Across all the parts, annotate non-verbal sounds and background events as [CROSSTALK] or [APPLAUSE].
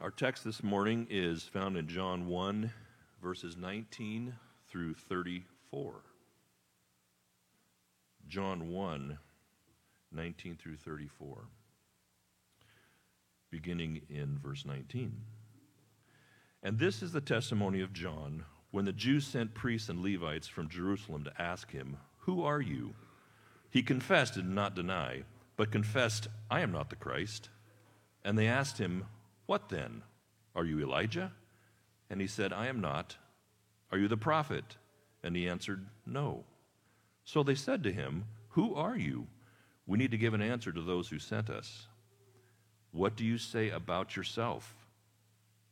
Our text this morning is found in John 1, verses 19 through 34. John 1, 19 through 34, beginning in verse 19. And this is the testimony of John when the Jews sent priests and Levites from Jerusalem to ask him, Who are you? He confessed and did not deny, but confessed, I am not the Christ. And they asked him, What then? Are you Elijah? And he said, I am not. Are you the prophet? And he answered, No. So they said to him, Who are you? We need to give an answer to those who sent us. What do you say about yourself?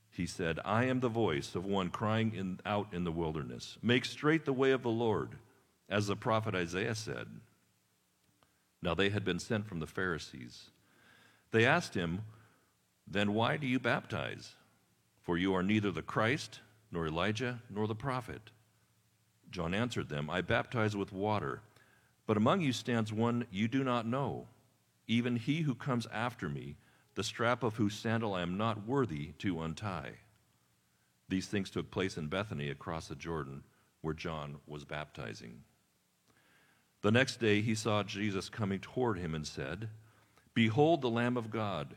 He said, I am the voice of one crying in, out in the wilderness, Make straight the way of the Lord, as the prophet Isaiah said. Now they had been sent from the Pharisees. They asked him, Then why do you baptize? For you are neither the Christ, nor Elijah, nor the prophet. John answered them, I baptize with water, but among you stands one you do not know, even he who comes after me, the strap of whose sandal I am not worthy to untie. These things took place in Bethany across the Jordan, where John was baptizing. The next day he saw Jesus coming toward him and said, Behold the Lamb of God,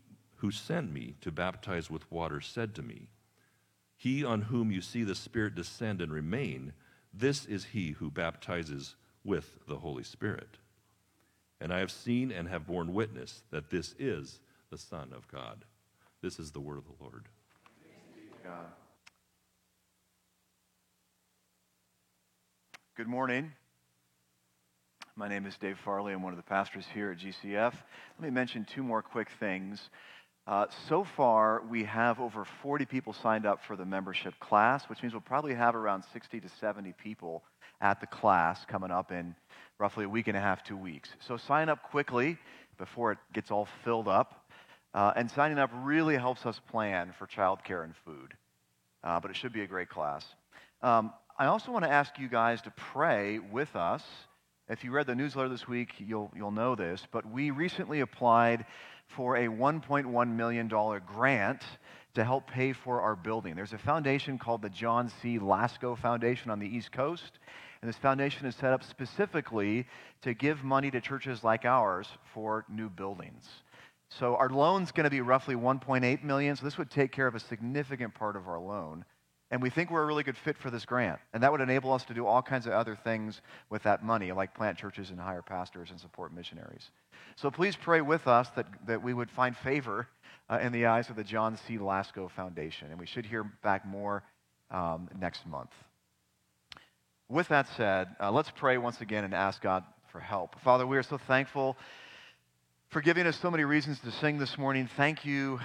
who sent me to baptize with water said to me, He on whom you see the Spirit descend and remain, this is he who baptizes with the Holy Spirit. And I have seen and have borne witness that this is the Son of God. This is the word of the Lord. God. Good morning. My name is Dave Farley. I'm one of the pastors here at GCF. Let me mention two more quick things. Uh, so far, we have over 40 people signed up for the membership class, which means we'll probably have around 60 to 70 people at the class coming up in roughly a week and a half, two weeks. So sign up quickly before it gets all filled up. Uh, and signing up really helps us plan for childcare and food. Uh, but it should be a great class. Um, I also want to ask you guys to pray with us. If you read the newsletter this week, you'll, you'll know this, but we recently applied for a $1.1 million grant to help pay for our building. There's a foundation called the John C. Lasco Foundation on the East Coast, and this foundation is set up specifically to give money to churches like ours for new buildings. So our loan's going to be roughly 1.8 million, so this would take care of a significant part of our loan. And we think we're a really good fit for this grant. And that would enable us to do all kinds of other things with that money, like plant churches and hire pastors and support missionaries. So please pray with us that, that we would find favor uh, in the eyes of the John C. Lasco Foundation. And we should hear back more um, next month. With that said, uh, let's pray once again and ask God for help. Father, we are so thankful for giving us so many reasons to sing this morning. Thank you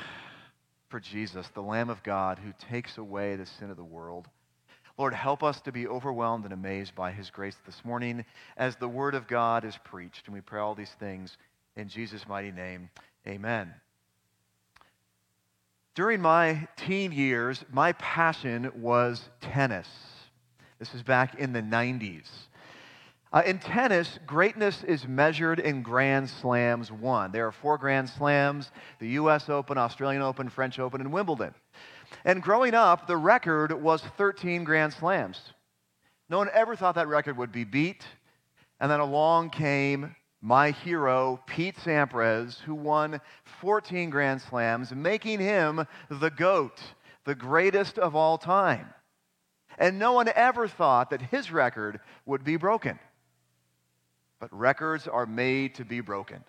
for Jesus, the Lamb of God who takes away the sin of the world. Lord, help us to be overwhelmed and amazed by his grace this morning as the word of God is preached. And we pray all these things in Jesus' mighty name. Amen. During my teen years, my passion was tennis. This is back in the 90s. Uh, in tennis, greatness is measured in Grand Slams won. There are four Grand Slams the U.S. Open, Australian Open, French Open, and Wimbledon. And growing up, the record was 13 Grand Slams. No one ever thought that record would be beat. And then along came my hero, Pete Sampras, who won 14 Grand Slams, making him the GOAT, the greatest of all time. And no one ever thought that his record would be broken. But records are made to be broken.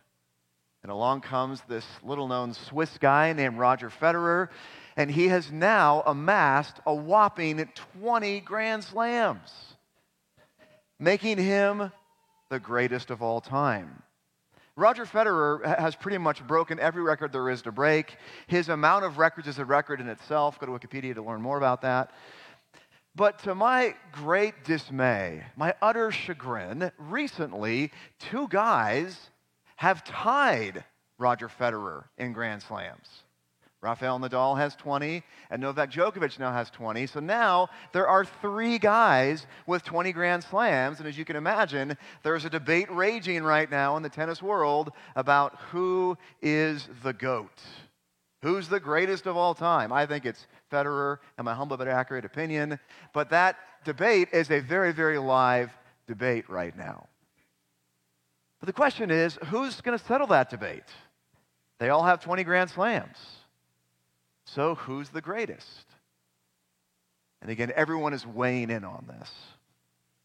And along comes this little known Swiss guy named Roger Federer, and he has now amassed a whopping 20 Grand Slams, making him the greatest of all time. Roger Federer has pretty much broken every record there is to break. His amount of records is a record in itself. Go to Wikipedia to learn more about that. But to my great dismay, my utter chagrin, recently, two guys have tied Roger Federer in Grand Slams. Rafael Nadal has 20, and Novak Djokovic now has 20. So now there are three guys with 20 Grand Slams. And as you can imagine, there's a debate raging right now in the tennis world about who is the GOAT. Who's the greatest of all time? I think it's Federer, in my humble but accurate opinion. But that debate is a very, very live debate right now. But the question is who's going to settle that debate? They all have 20 Grand Slams. So who's the greatest? And again, everyone is weighing in on this.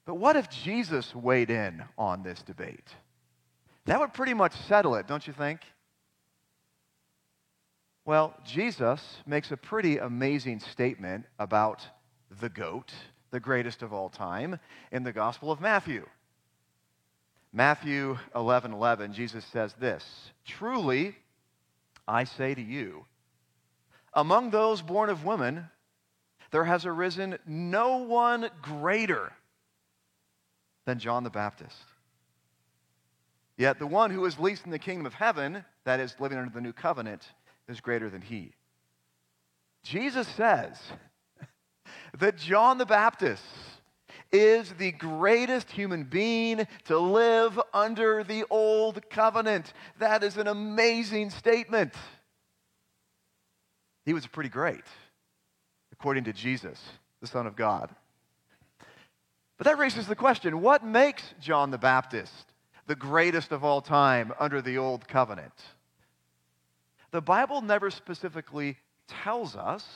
But what if Jesus weighed in on this debate? That would pretty much settle it, don't you think? Well, Jesus makes a pretty amazing statement about the goat, the greatest of all time, in the Gospel of Matthew. Matthew 11 11, Jesus says this Truly, I say to you, among those born of women, there has arisen no one greater than John the Baptist. Yet the one who is least in the kingdom of heaven, that is, living under the new covenant, is greater than he. Jesus says [LAUGHS] that John the Baptist is the greatest human being to live under the old covenant. That is an amazing statement. He was pretty great, according to Jesus, the Son of God. But that raises the question what makes John the Baptist the greatest of all time under the old covenant? The Bible never specifically tells us,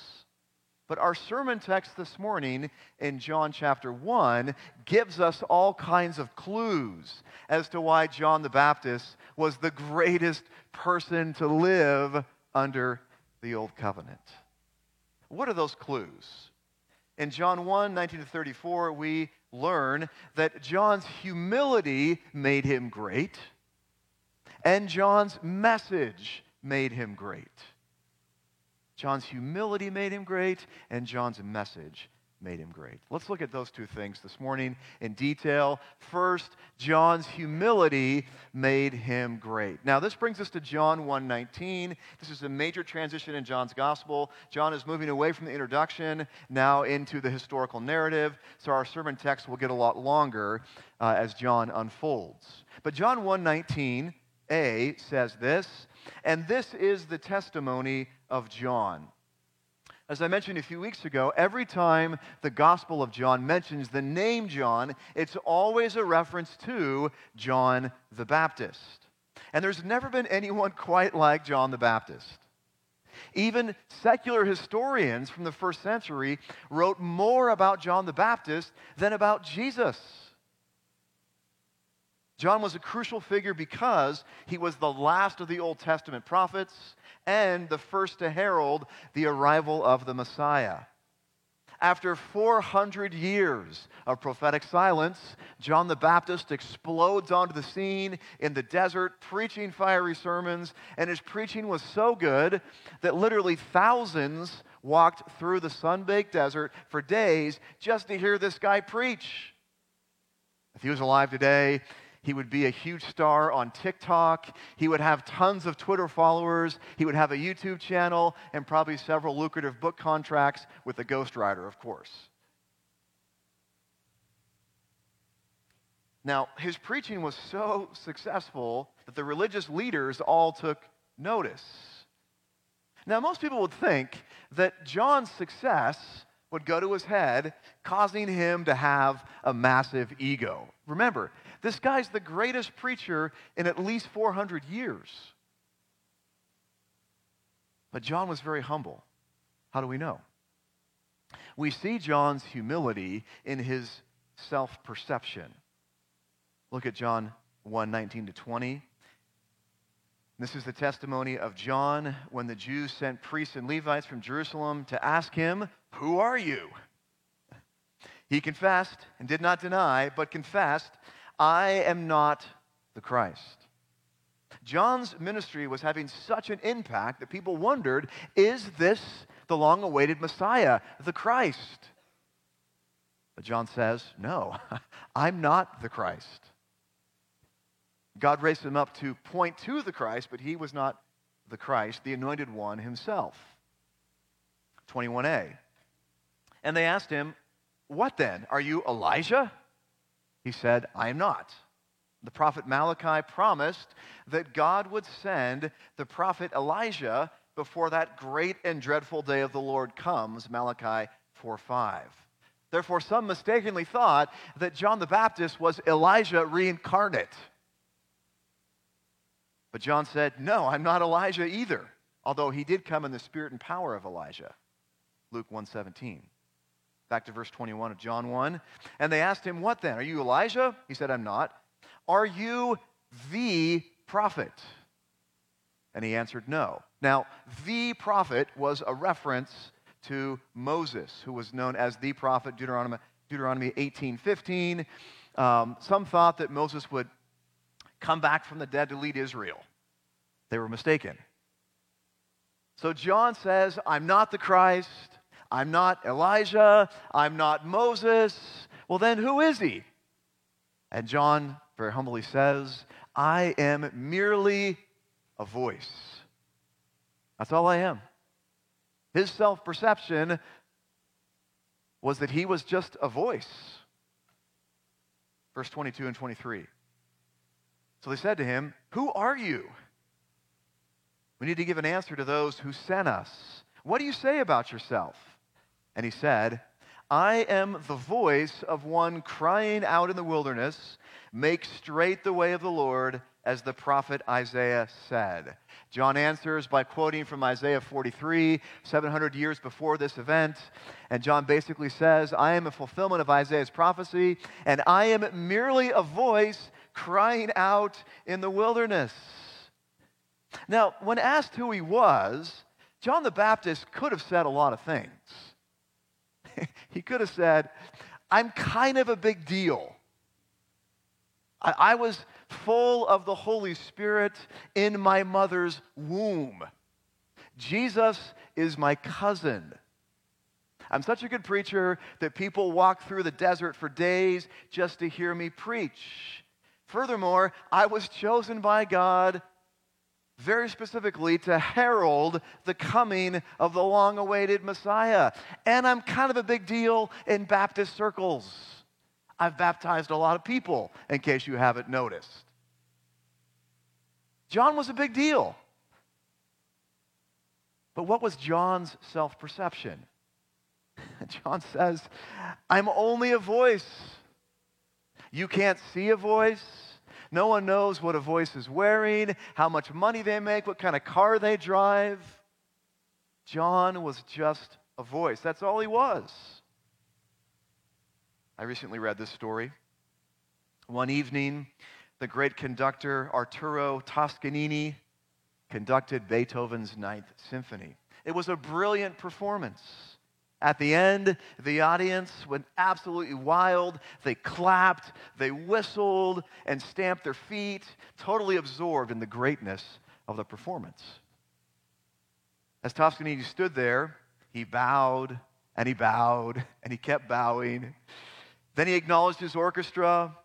but our sermon text this morning in John chapter 1 gives us all kinds of clues as to why John the Baptist was the greatest person to live under the old covenant. What are those clues? In John 1 19 to 34, we learn that John's humility made him great, and John's message made him great. John's humility made him great, and John's message made him great. Let's look at those two things this morning in detail. First, John's humility made him great. Now, this brings us to John 1:19. This is a major transition in John's gospel. John is moving away from the introduction now into the historical narrative, so our sermon text will get a lot longer uh, as John unfolds. But John 1:19a says this, and this is the testimony of John. As I mentioned a few weeks ago, every time the Gospel of John mentions the name John, it's always a reference to John the Baptist. And there's never been anyone [LAUGHS] quite like John the Baptist. Even secular historians from the first century wrote more about John the Baptist than about Jesus. John was a crucial figure because he was the last of the Old Testament prophets and the first to herald the arrival of the Messiah. After 400 years of prophetic silence, John the Baptist explodes onto the scene in the desert, preaching fiery sermons, and his preaching was so good that literally thousands walked through the sun baked desert for days just to hear this guy preach. If he was alive today, he would be a huge star on TikTok. He would have tons of Twitter followers. He would have a YouTube channel and probably several lucrative book contracts with a ghostwriter, of course. Now, his preaching was so successful that the religious leaders all took notice. Now, most people would think that John's success would go to his head, causing him to have a massive ego. Remember, this guy's the greatest preacher in at least 400 years. But John was very humble. How do we know? We see John's humility in his self perception. Look at John 1 19 to 20. This is the testimony of John when the Jews sent priests and Levites from Jerusalem to ask him, Who are you? He confessed and did not deny, but confessed, I am not the Christ. John's ministry was having such an impact that people wondered is this the long awaited Messiah, the Christ? But John says, No, [LAUGHS] I'm not the Christ. God raised him up to point to the Christ, but he was not the Christ, the anointed one himself. 21a. And they asked him, What then? Are you Elijah? He said, I am not. The prophet Malachi promised that God would send the prophet Elijah before that great and dreadful day of the Lord comes, Malachi 4 5. Therefore, some mistakenly thought that John the Baptist was Elijah reincarnate. But John said, No, I'm not Elijah either, although he did come in the spirit and power of Elijah. Luke 117. Back to verse 21 of John 1. And they asked him, What then? Are you Elijah? He said, I'm not. Are you the prophet? And he answered, No. Now, the prophet was a reference to Moses, who was known as the prophet, Deuteronomy, Deuteronomy 18:15. Um, some thought that Moses would come back from the dead to lead Israel. They were mistaken. So John says, I'm not the Christ. I'm not Elijah. I'm not Moses. Well, then who is he? And John very humbly says, I am merely a voice. That's all I am. His self perception was that he was just a voice. Verse 22 and 23. So they said to him, Who are you? We need to give an answer to those who sent us. What do you say about yourself? And he said, I am the voice of one crying out in the wilderness, Make straight the way of the Lord, as the prophet Isaiah said. John answers by quoting from Isaiah 43, 700 years before this event. And John basically says, I am a fulfillment of Isaiah's prophecy, and I am merely a voice crying out in the wilderness. Now, when asked who he was, John the Baptist could have said a lot of things. [LAUGHS] he could have said, I'm kind of a big deal. I, I, was full of the Holy Spirit in my mother's womb. Jesus is my cousin. I'm such a good preacher that people walk through the desert for days just to hear me preach. Furthermore, I was chosen by God very specifically to herald the coming of the long awaited Messiah. And I'm kind of a big deal in Baptist circles. I've baptized a lot of people, in case you haven't noticed. John was a big deal. But what was John's self perception? [LAUGHS] John says, I'm only a voice. You can't see a voice. No one knows what a voice is wearing, how much money they make, what kind of car they drive. John was just a voice. That's all he was. I recently read this story. One evening, the great conductor Arturo Toscanini conducted Beethoven's Ninth Symphony. It was a brilliant performance. At the end, the audience went absolutely wild. They clapped, they whistled, and stamped their feet, totally absorbed in the greatness of the performance. As Toscanini stood there, he bowed and he bowed and he kept bowing. Then he acknowledged his orchestra.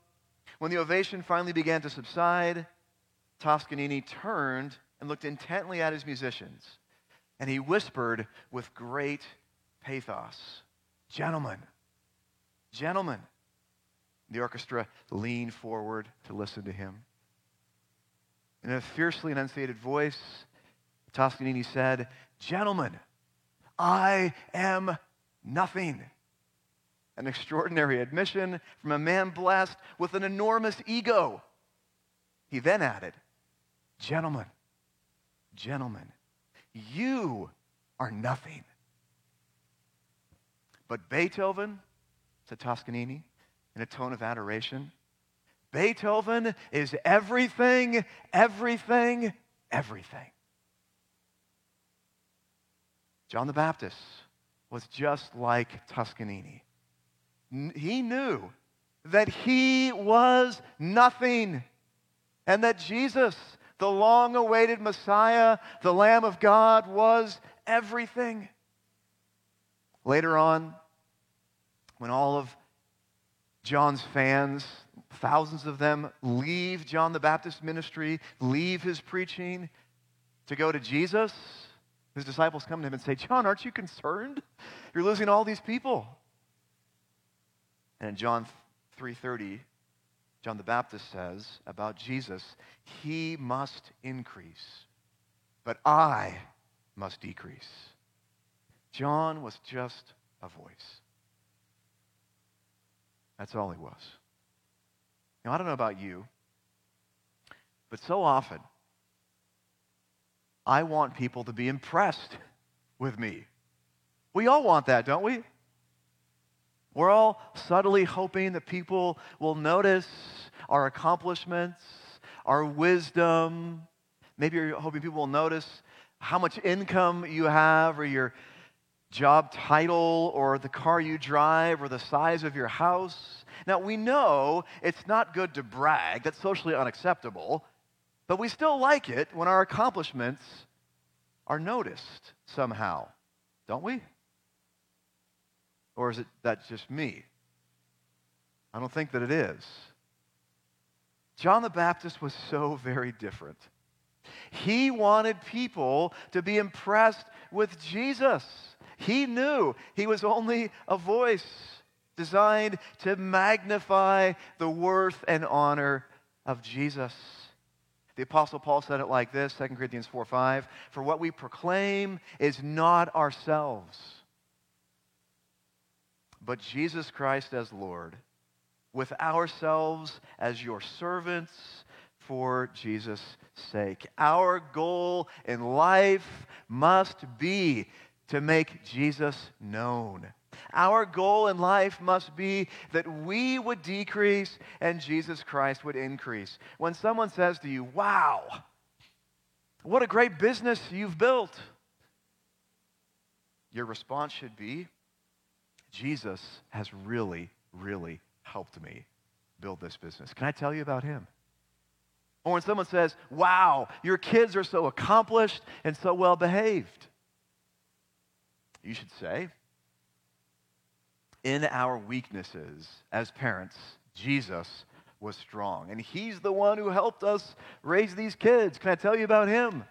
When the ovation finally began to subside, Toscanini turned and looked intently at his musicians, and he whispered with great pathos. Gentlemen, gentlemen. The orchestra leaned forward to listen to him. In a fiercely enunciated voice, Toscanini said, Gentlemen, I am nothing. An extraordinary admission from a man blessed with an enormous ego. He then added, Gentlemen, gentlemen, you are nothing. But Beethoven, said Toscanini in a tone of adoration, Beethoven is everything, everything, everything. John the Baptist was just like Toscanini. He knew that he was nothing and that Jesus, The long awaited Messiah, the Lamb of God, was everything. Later on, when all of John's fans, thousands of them, leave John the Baptist ministry, leave his preaching to go to Jesus, his disciples come to him and say, John, aren't you concerned? You're losing all these people. And in John 3:30, John the Baptist says about Jesus, he must increase, but I must decrease. John was just a voice. That's all he was. Now, I don't know about you, but so often I want people to be impressed with me. We all want that, don't we? We're all subtly hoping that people will notice our accomplishments, our wisdom. Maybe you're hoping people will notice how much income you have, or your job title, or the car you drive, or the size of your house. Now, we know it's not good to brag, that's socially unacceptable, but we still like it when our accomplishments are noticed somehow, don't we? Or is it that just me? I don't think that it is. John the Baptist was so very different. He wanted people to be impressed with Jesus. He knew he was only a voice designed to magnify the worth and honor of Jesus. The Apostle Paul said it like this 2 Corinthians 4 5 For what we proclaim is not ourselves but Jesus Christ as Lord, with ourselves as your servants for Jesus' sake. Our goal in life must be to make Jesus known. Our goal in life must be that we would decrease and Jesus Christ would increase. When someone says to you, Wow, what a great business you've built, your response should be, Jesus has really, really helped me build this business. Can I tell you about him? Or when someone says, Wow, your kids are so accomplished and so well behaved, you should say, In our weaknesses as parents, Jesus was strong. And he's the one who helped us raise these kids. Can I tell you about him?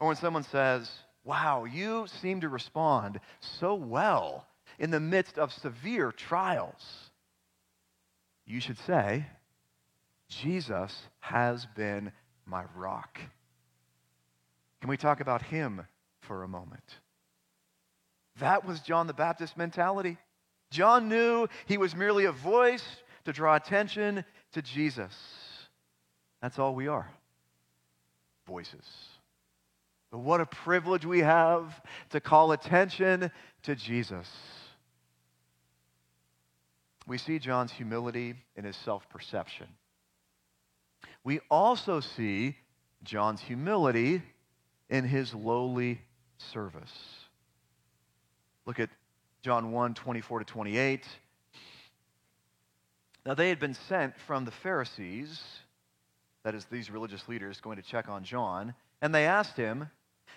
Or when someone says, Wow, you seem to respond so well in the midst of severe trials. You should say, Jesus has been my rock. Can we talk about him for a moment? That was John the Baptist mentality. John knew he was merely a voice to draw attention to Jesus. That's all we are voices. But what a privilege we have to call attention to Jesus. We see John's humility in his self perception. We also see John's humility in his lowly service. Look at John 1 24 to 28. Now, they had been sent from the Pharisees, that is, these religious leaders going to check on John, and they asked him,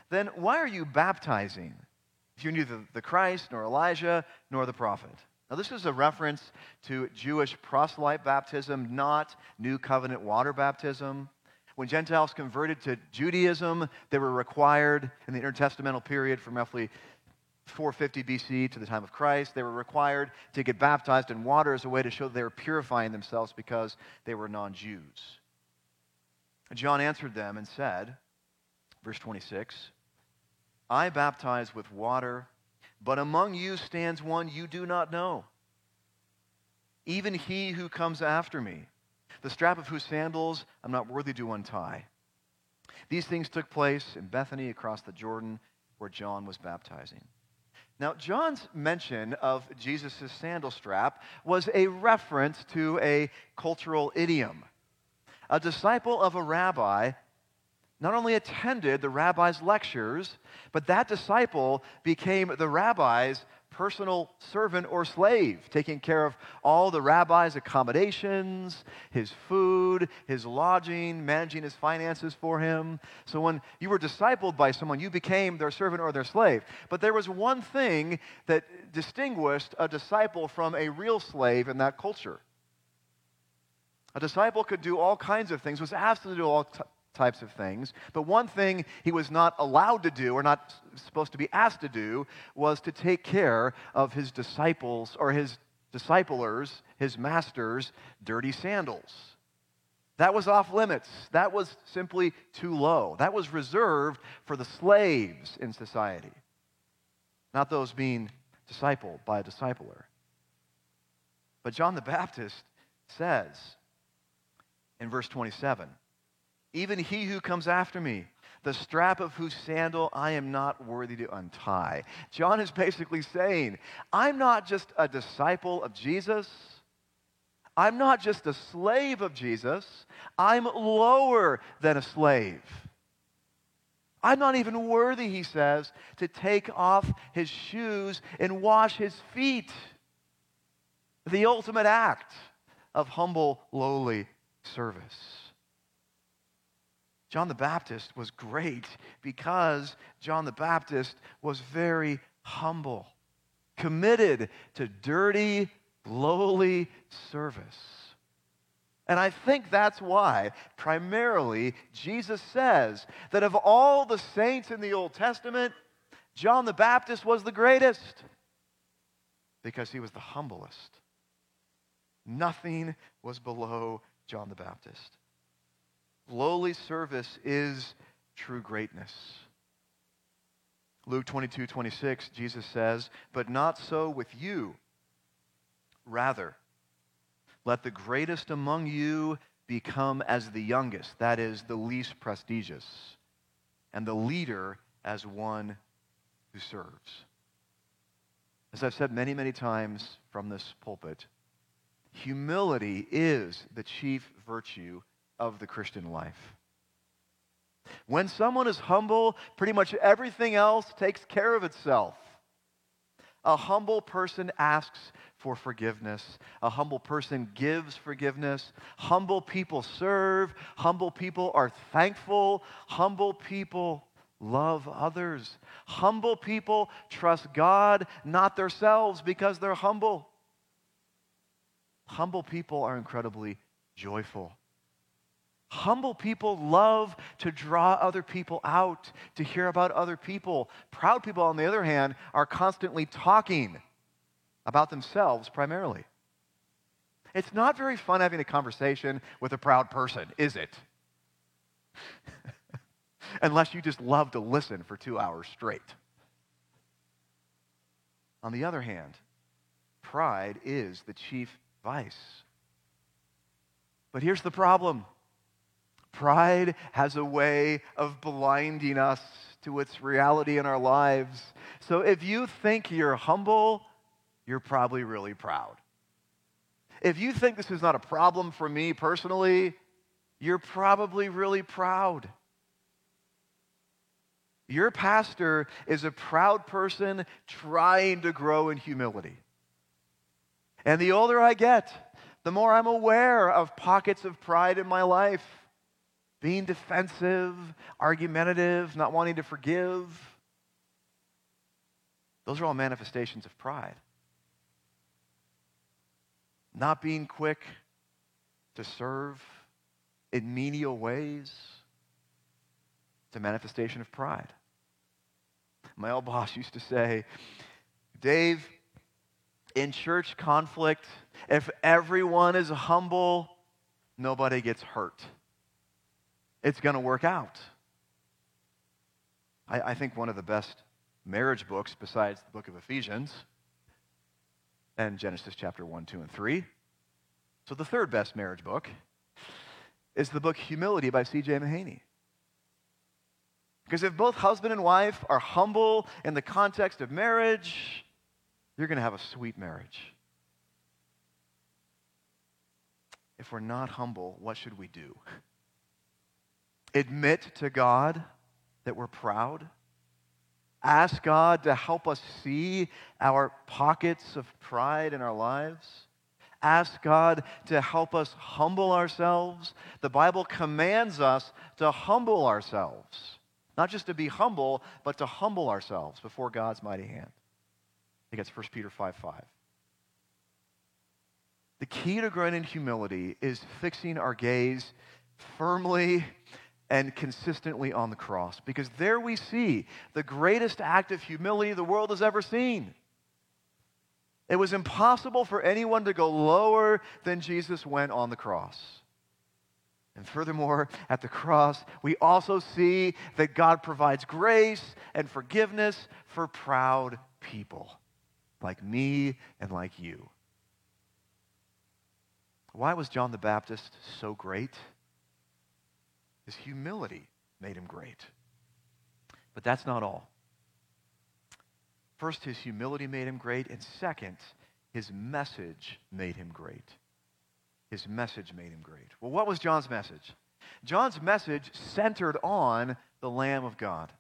then why are you baptizing if you're neither the Christ, nor Elijah, nor the prophet? Now, this is a reference to Jewish proselyte baptism, not New Covenant water baptism. When Gentiles converted to Judaism, they were required in the intertestamental period from roughly 450 BC to the time of Christ, they were required to get baptized in water as a way to show they were purifying themselves because they were non Jews. John answered them and said, verse 26, I baptize with water, but among you stands one you do not know. Even he who comes after me, the strap of whose sandals I'm not worthy to untie. These things took place in Bethany across the Jordan where John was baptizing. Now, John's mention of Jesus' sandal strap was a reference to a cultural idiom. A disciple of a rabbi not only attended the rabbi's lectures, but that disciple became the rabbi's personal servant or slave, taking care of all the rabbi's accommodations, his food, his lodging, managing his finances for him. So when you were discipled by someone, you became their servant or their slave. But there was one thing that distinguished a disciple from a real slave in that culture. A disciple could do all kinds of things, was asked to do all types of things. But one thing he was not allowed to do, or not supposed to be asked to do, was to take care of his disciples or his disciplers, his masters' dirty sandals. That was off limits. That was simply too low. That was reserved for the slaves in society, not those being discipled by a discipler. But John the Baptist says in verse 27 even he who comes after me, the strap of whose sandal I am not worthy to untie. John is basically saying, I'm not just a disciple of Jesus. I'm not just a slave of Jesus. I'm lower than a slave. I'm not even worthy, he says, to take off his shoes and wash his feet. The ultimate act of humble, lowly service. John the Baptist was great because John the Baptist was very humble, committed to dirty, lowly service. And I think that's why, primarily, Jesus says that of all the saints in the Old Testament, John the Baptist was the greatest because he was the humblest. Nothing was below John the Baptist. Lowly service is true greatness. Luke 22, 26, Jesus says, But not so with you. Rather, let the greatest among you become as the youngest, that is, the least prestigious, and the leader as one who serves. As I've said many, many times from this pulpit, humility is the chief virtue of the Christian life. When someone is humble, pretty much everything else takes care of itself. A humble person asks for forgiveness. A humble person gives forgiveness. Humble people serve. Humble people are thankful. Humble people love others. Humble people trust God, not themselves, because they're humble. Humble people are incredibly joyful. Humble people love to draw other people out, to hear about other people. Proud people, on the other hand, are constantly talking about themselves primarily. It's not very fun having a conversation with a proud person, is it? [LAUGHS] Unless you just love to listen for two hours straight. On the other hand, pride is the chief vice. But here's the problem Pride has a way of blinding us to its reality in our lives. So if you think you're humble, you're probably really proud. If you think this is not a problem for me personally, you're probably really proud. Your pastor is a proud person trying to grow in humility. And the older I get, the more I'm aware of pockets of pride in my life being defensive, argumentative, not wanting to forgive. Those are all manifestations of pride. Not being quick to serve in menial ways. It's a manifestation of pride. My old [LAUGHS] boss used to say, Dave, in church conflict, if everyone is humble, nobody gets hurt it's going to work out. I, I, think one of the best marriage books, besides the book of Ephesians and Genesis chapter 1, 2, and 3. So the third best marriage book is the book Humility by C.J. Mahaney. Because if both husband and wife are humble in the context of marriage, you're going to have a sweet marriage. If we're not humble, what should we do? Admit to God that we're proud, ask God to help us see our pockets of pride in our lives? Ask God to help us humble ourselves. The Bible commands us to humble ourselves. Not just to be humble, but to humble ourselves before God's mighty hand. I think that's 1 Peter 5 5. The key to growing in humility is fixing our gaze firmly and consistently on the cross. Because there we see the greatest act of humility the world has ever seen. It was impossible for anyone to go lower than Jesus went on the cross. And furthermore, at the cross, we also see that God provides grace and forgiveness for proud people like me and like you. Why was John the Baptist so great? His humility made him great. But that's not all. First, his humility made him great, and second, his message made him great. His message made him great. Well, what was John's message? John's message centered on the Lamb of God.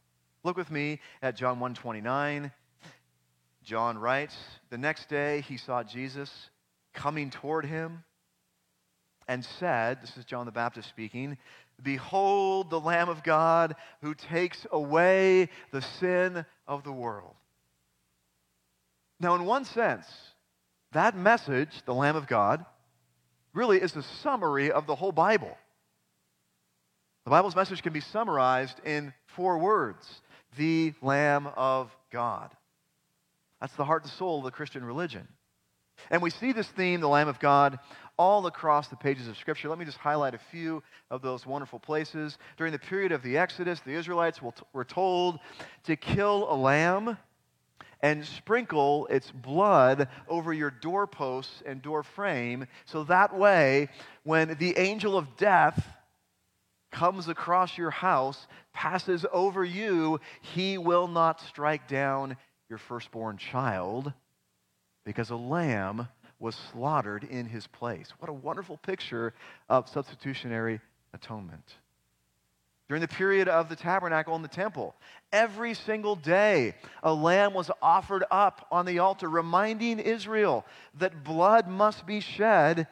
Look with me at John 129. John writes, The next day he saw Jesus coming toward him and said, This is John the Baptist speaking, Behold the Lamb of God who takes away the sin of the world. Now, in one sense, that message, the Lamb of God, really is a summary of the whole Bible. The Bible's message can be summarized in four words the Lamb of God. That's the heart and soul of the Christian religion. And we see this theme, the Lamb of God, all across the pages of Scripture. Let me just highlight a few of those wonderful places. During the period of the Exodus, the Israelites were told to kill a lamb and sprinkle its blood over your doorposts and door frame, so that way, when the angel of death comes across your house, passes over you, he will not strike down your firstborn child because a lamb was slaughtered in his place. What a wonderful picture of substitutionary atonement. During the period of the tabernacle and the temple, every single day a lamb was offered up on the altar, reminding Israel that blood must be shed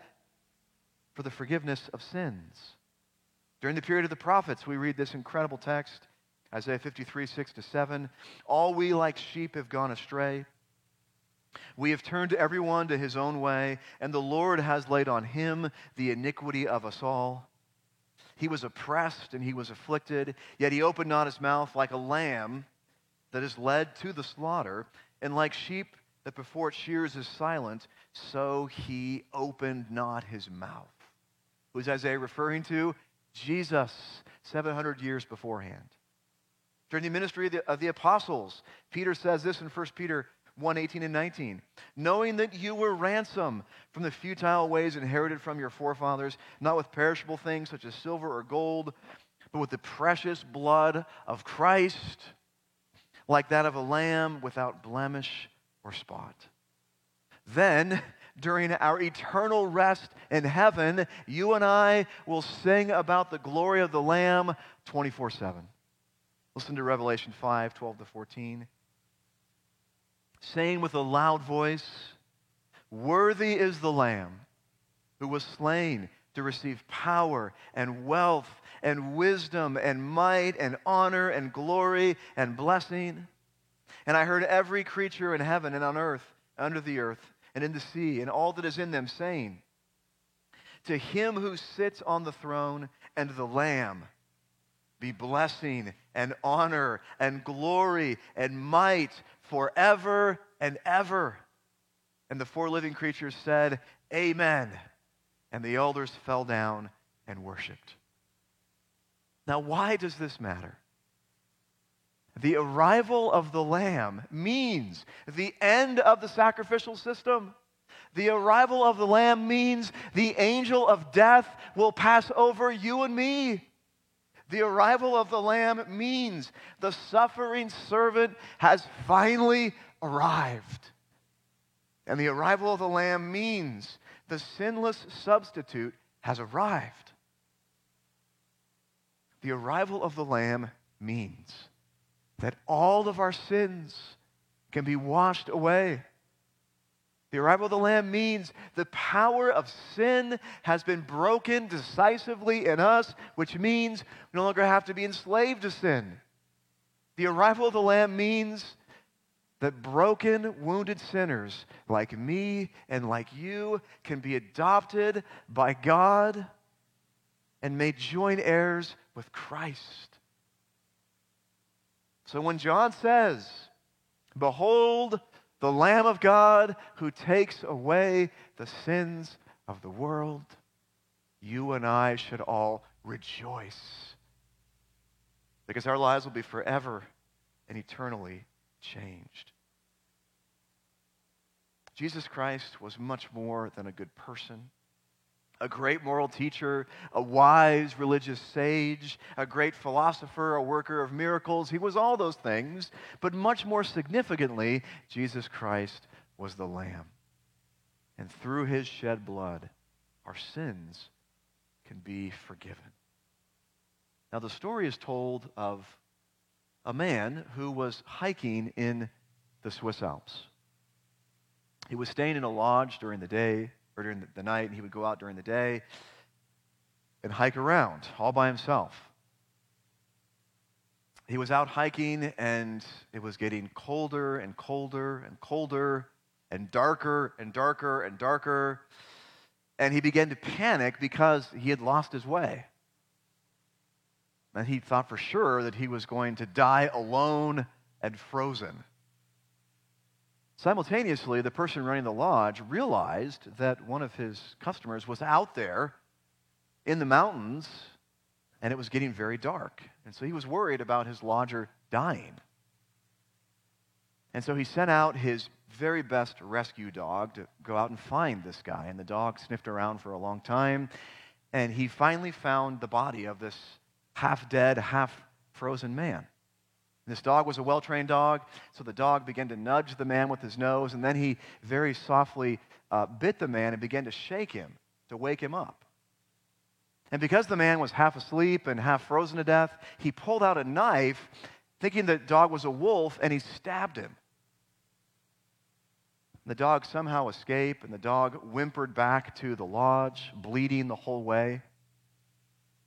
for the forgiveness of sins. During the period of the prophets, we read this incredible text Isaiah 53, 6 to 7. All we like sheep have gone astray. We have turned everyone to his own way, and the Lord has laid on him the iniquity of us all. He was oppressed and he was afflicted, yet he opened not his mouth like a lamb that is led to the slaughter, and like sheep that before it shears is silent, so he opened not his mouth. Who is Isaiah referring to? Jesus, 700 years beforehand. During the ministry of the, of the apostles, Peter says this in 1 Peter 1 18 and 19. Knowing that you were ransomed from the futile ways inherited from your forefathers, not with perishable things such as silver or gold, but with the precious blood of Christ, like that of a lamb without blemish or spot. Then, during our eternal rest in heaven, you and I will sing about the glory of the Lamb 24 7. Listen to Revelation 5 12 to 14 saying with a loud voice, Worthy is the Lamb who was slain to receive power and wealth and wisdom and might and honor and glory and blessing. And I heard every creature in heaven and on earth, under the earth, and in the sea, and all that is in them, saying, To him who sits on the throne and the Lamb be blessing and honor and glory and might forever and ever. And the four living creatures said, Amen. And the elders fell down and worshiped. Now, why does this matter? The arrival of the Lamb means the end of the sacrificial system. The arrival of the Lamb means the angel of death will pass over you and me. The arrival of the Lamb means the suffering servant has finally arrived. And the arrival of the Lamb means the sinless substitute has arrived. The arrival of the Lamb means that all of our sins can be washed away. The arrival of the Lamb means the power of sin has been broken decisively in us, which means we no longer have to be enslaved to sin. The arrival of the Lamb means that broken, wounded sinners like me and like you can be adopted by God and made joint heirs with Christ. So when John says, Behold, the Lamb of God who takes away the sins of the world, you and I should all rejoice. Because our lives will be forever and eternally changed. Jesus Christ was much more than a good person a great moral teacher, a wise religious sage, a great philosopher, a worker of miracles. He was all those things, but much more significantly, Jesus Christ was the Lamb. And through his shed blood, our sins can be forgiven. Now, the story is told of a man who was hiking in the Swiss Alps. He was staying in a lodge during the day or during the night, and he would go out during the day and hike around all by himself. He was out hiking, and it was getting colder and colder and colder and darker and darker and darker. And he began to panic because he had lost his way. And he thought for sure that he was going to die alone and frozen. Simultaneously, the person running the lodge realized that one of his customers was out there in the mountains and it was getting very dark. And so he was worried about his lodger dying. And so he sent out his very best rescue dog to go out and find this guy. And the dog sniffed around for a long time. And he finally found the body of this half dead, half frozen man. This dog was a well trained dog, so the dog began to nudge the man with his nose, and then he very softly uh, bit the man and began to shake him to wake him up. And because the man was half asleep and half frozen to death, he pulled out a knife, thinking the dog was a wolf, and he stabbed him. The dog somehow escaped, and the dog whimpered back to the lodge, bleeding the whole way.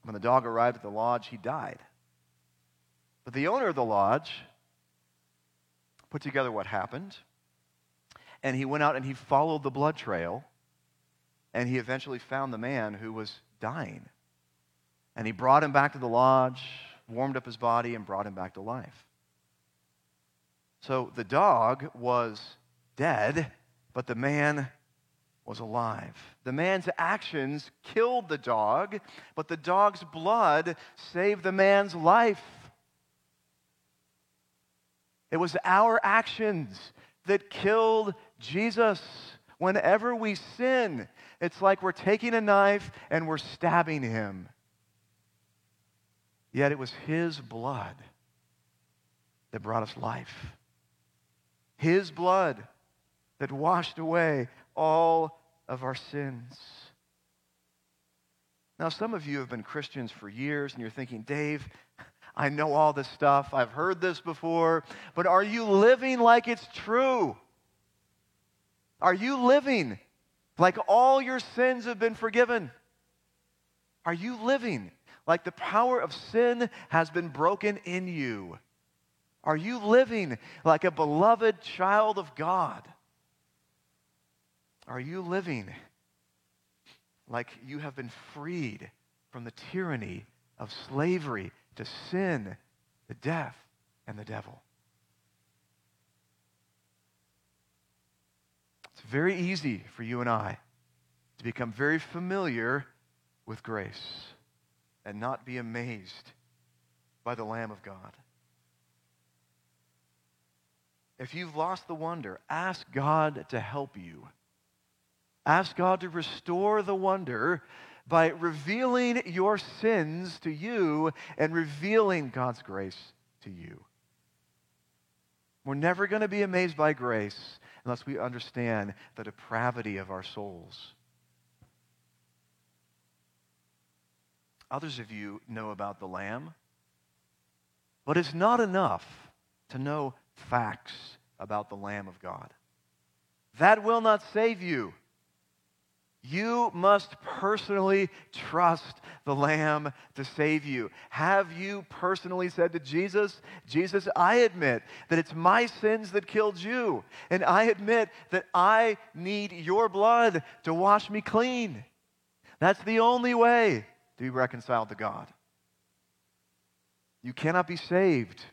When the dog arrived at the lodge, he died. But the owner of the lodge put together what happened, and he went out and he followed the blood trail, and he eventually found the man who was dying. And he brought him back to the lodge, warmed up his body, and brought him back to life. So the dog was dead, but the man was alive. The man's actions killed the dog, but the dog's blood saved the man's life. It was our actions that killed Jesus. Whenever we sin, it's like we're taking a knife and we're stabbing him. Yet it was his blood that brought us life. His blood that washed away all of our sins. Now, some of you have been Christians for years and you're thinking, Dave, I know all this stuff. I've heard this before. But are you living like it's true? Are you living like all your sins have been forgiven? Are you living like the power of sin has been broken in you? Are you living like a beloved child of God? Are you living like you have been freed from the tyranny of slavery to sin, the death, and the devil. It's very easy for you and I to become very familiar with grace and not be amazed by the Lamb of God. If you've lost the wonder, ask God to help you. Ask God to restore the wonder by revealing your sins to you and revealing God's grace to you. We're never going to be amazed by grace unless we understand the depravity of our souls. Others of you know about the Lamb, but it's not enough to know facts about the Lamb of God. That will not save you. You must personally trust the Lamb to save you. Have you personally said to Jesus, Jesus, I admit that it's my sins that killed you, and I admit that I need your blood to wash me clean. That's the only way to be reconciled to God. You cannot be saved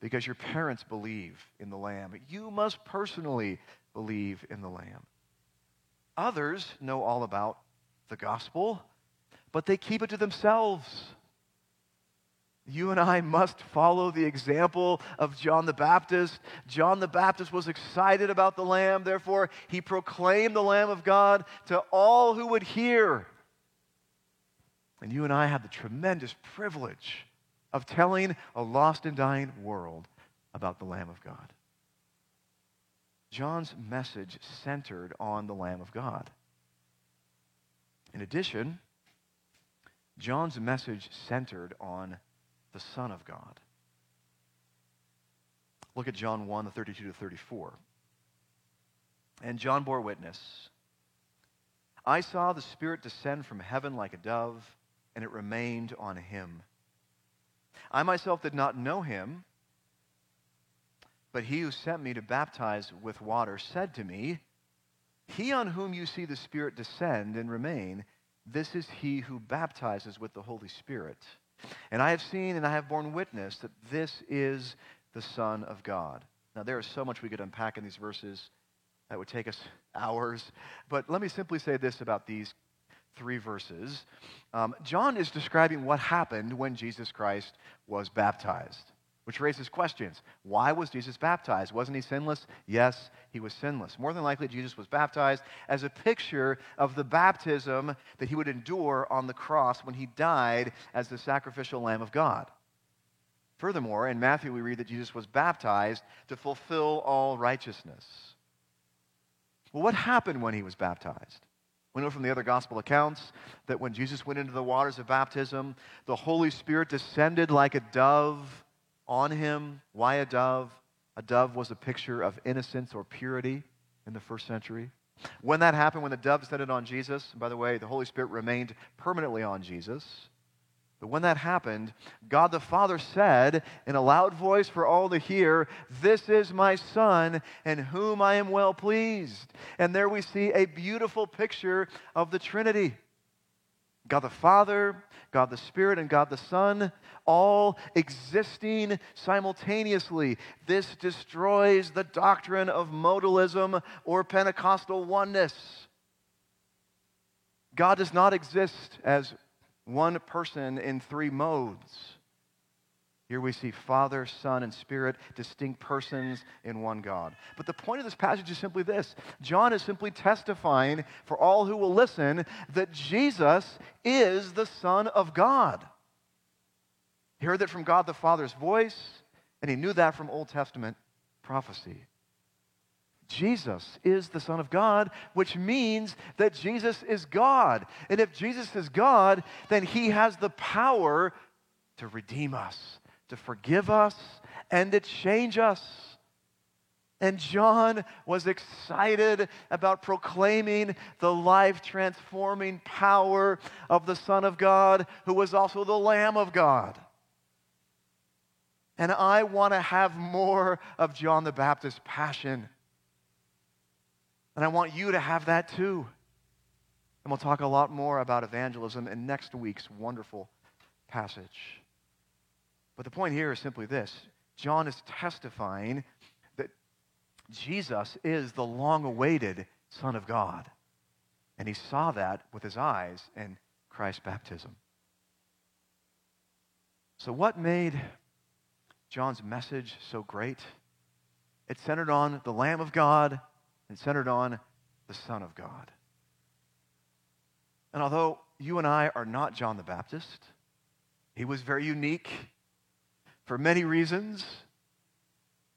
because your parents believe in the Lamb. You must personally believe in the Lamb. Others know all about the gospel, but they keep it to themselves. You and I must follow the example of John the Baptist. John the Baptist was excited about the Lamb, therefore, he proclaimed the Lamb of God to all who would hear. And you and I have the tremendous privilege of telling a lost and dying world about the Lamb of God. John's message centered on the Lamb of God. In addition, John's message centered on the Son of God. Look at John 1, the 32 to 34. And John bore witness I saw the Spirit descend from heaven like a dove, and it remained on him. I myself did not know him but he who sent me to baptize with water said to me, He on whom you see the Spirit descend and remain, this is he who baptizes with the Holy Spirit. And I have seen and I have borne witness that this is the Son of God. Now, there is so much we could unpack in these verses that would take us [LAUGHS] hours. But let me simply say this about these three verses. Um, John is describing what happened when Jesus Christ was baptized which raises questions. Why was Jesus baptized? Wasn't he sinless? Yes, he was sinless. More than likely, Jesus was baptized as a picture of the baptism that he would endure on the cross when he died as the sacrificial Lamb of God. Furthermore, in Matthew, we read that Jesus was baptized to fulfill all righteousness. Well, what happened when he was baptized? We know from the other gospel accounts that when Jesus went into the waters of baptism, the Holy Spirit descended like a dove on him. Why a dove? A dove was a picture of innocence or purity in the first century. When that happened, when the dove descended on Jesus, by the way, the Holy Spirit remained permanently on Jesus. But when that happened, God the Father said in a loud voice for all to hear, This is my Son, in whom I am well pleased. And there we see a beautiful picture of the Trinity God the Father, God the Spirit, and God the Son all existing simultaneously. This destroys the doctrine of modalism or Pentecostal oneness. God does not exist as one person in three modes. Here we see Father, Son, and Spirit, distinct persons in one God. But the point of this passage is simply this John is simply testifying for all who will listen that Jesus is the Son of God. He heard that from God the Father's voice, and he knew that from Old Testament prophecy. Jesus is the Son of God, which means that Jesus is God. And if Jesus is God, then he has the power to redeem us, to forgive us, and to change us. And John was excited about proclaiming the life transforming power of the Son of God, who was also the Lamb of God. And I want to have more of John the Baptist's passion. And I want you to have that too. And we'll talk a lot more about evangelism in next week's wonderful passage. But the point here is simply this John is testifying that Jesus is the long awaited Son of God. And he saw that with his eyes in Christ's baptism. So, what made John's message so great? It centered on the Lamb of God and centered on the Son of God. And although you and I are not John the Baptist, he was very unique for many reasons.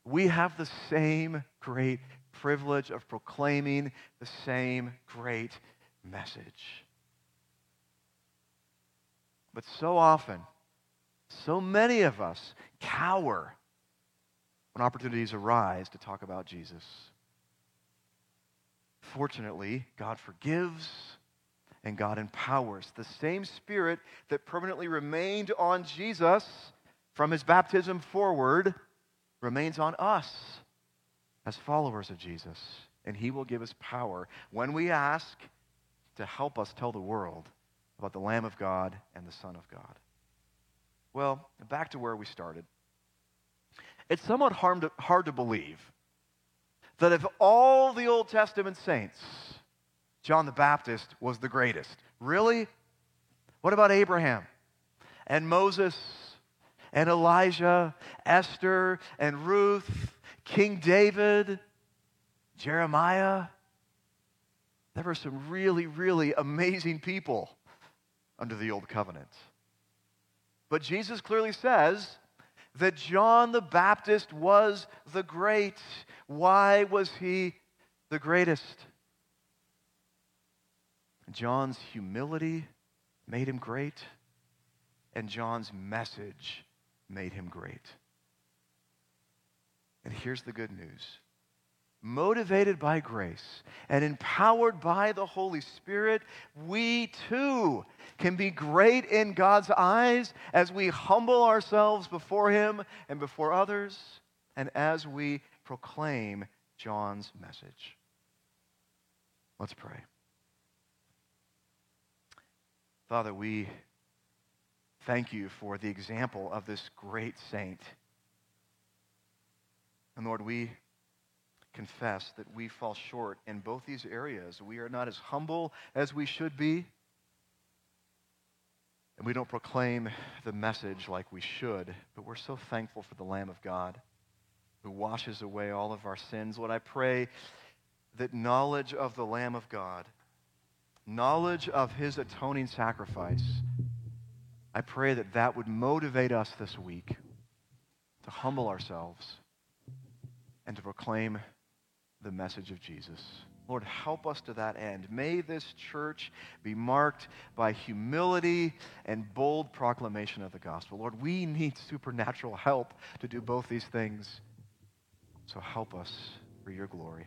We have the same great privilege of proclaiming the same great message. But so often, so many of us cower when opportunities arise to talk about Jesus. Fortunately, God forgives and God empowers. The same Spirit that permanently remained on Jesus from his baptism forward remains on us as followers of Jesus. And he will give us power when we ask to help us tell the world about the Lamb of God and the Son of God. Well, back to where we started. It's somewhat hard to, hard to believe that of all the Old Testament saints, John the Baptist was the greatest. Really? What about Abraham and Moses and Elijah, Esther and Ruth, King David, Jeremiah? There were some really, really amazing people under the Old Covenant. But Jesus clearly says that John the Baptist was the great. Why was he the greatest? John's humility made him great, and John's message made him great. And here's the good news motivated by grace and empowered by the Holy Spirit, we too can be great in God's eyes as we humble ourselves before Him and before others, and as we proclaim John's message. Let's pray. Father, we thank you for the example of this great saint. And Lord, we confess that we fall short in both these areas. We are not as humble as we should be, and we don't proclaim the message like we should, but we're so thankful for the Lamb of God who washes away all of our sins. Lord, I pray that knowledge of the Lamb of God, knowledge of his atoning sacrifice, I pray that that would motivate us this week to humble ourselves and to proclaim the message of Jesus. Lord, help us to that end. May this church be marked by humility and bold proclamation of the gospel. Lord, we need supernatural help to do both these things. So help us for your glory.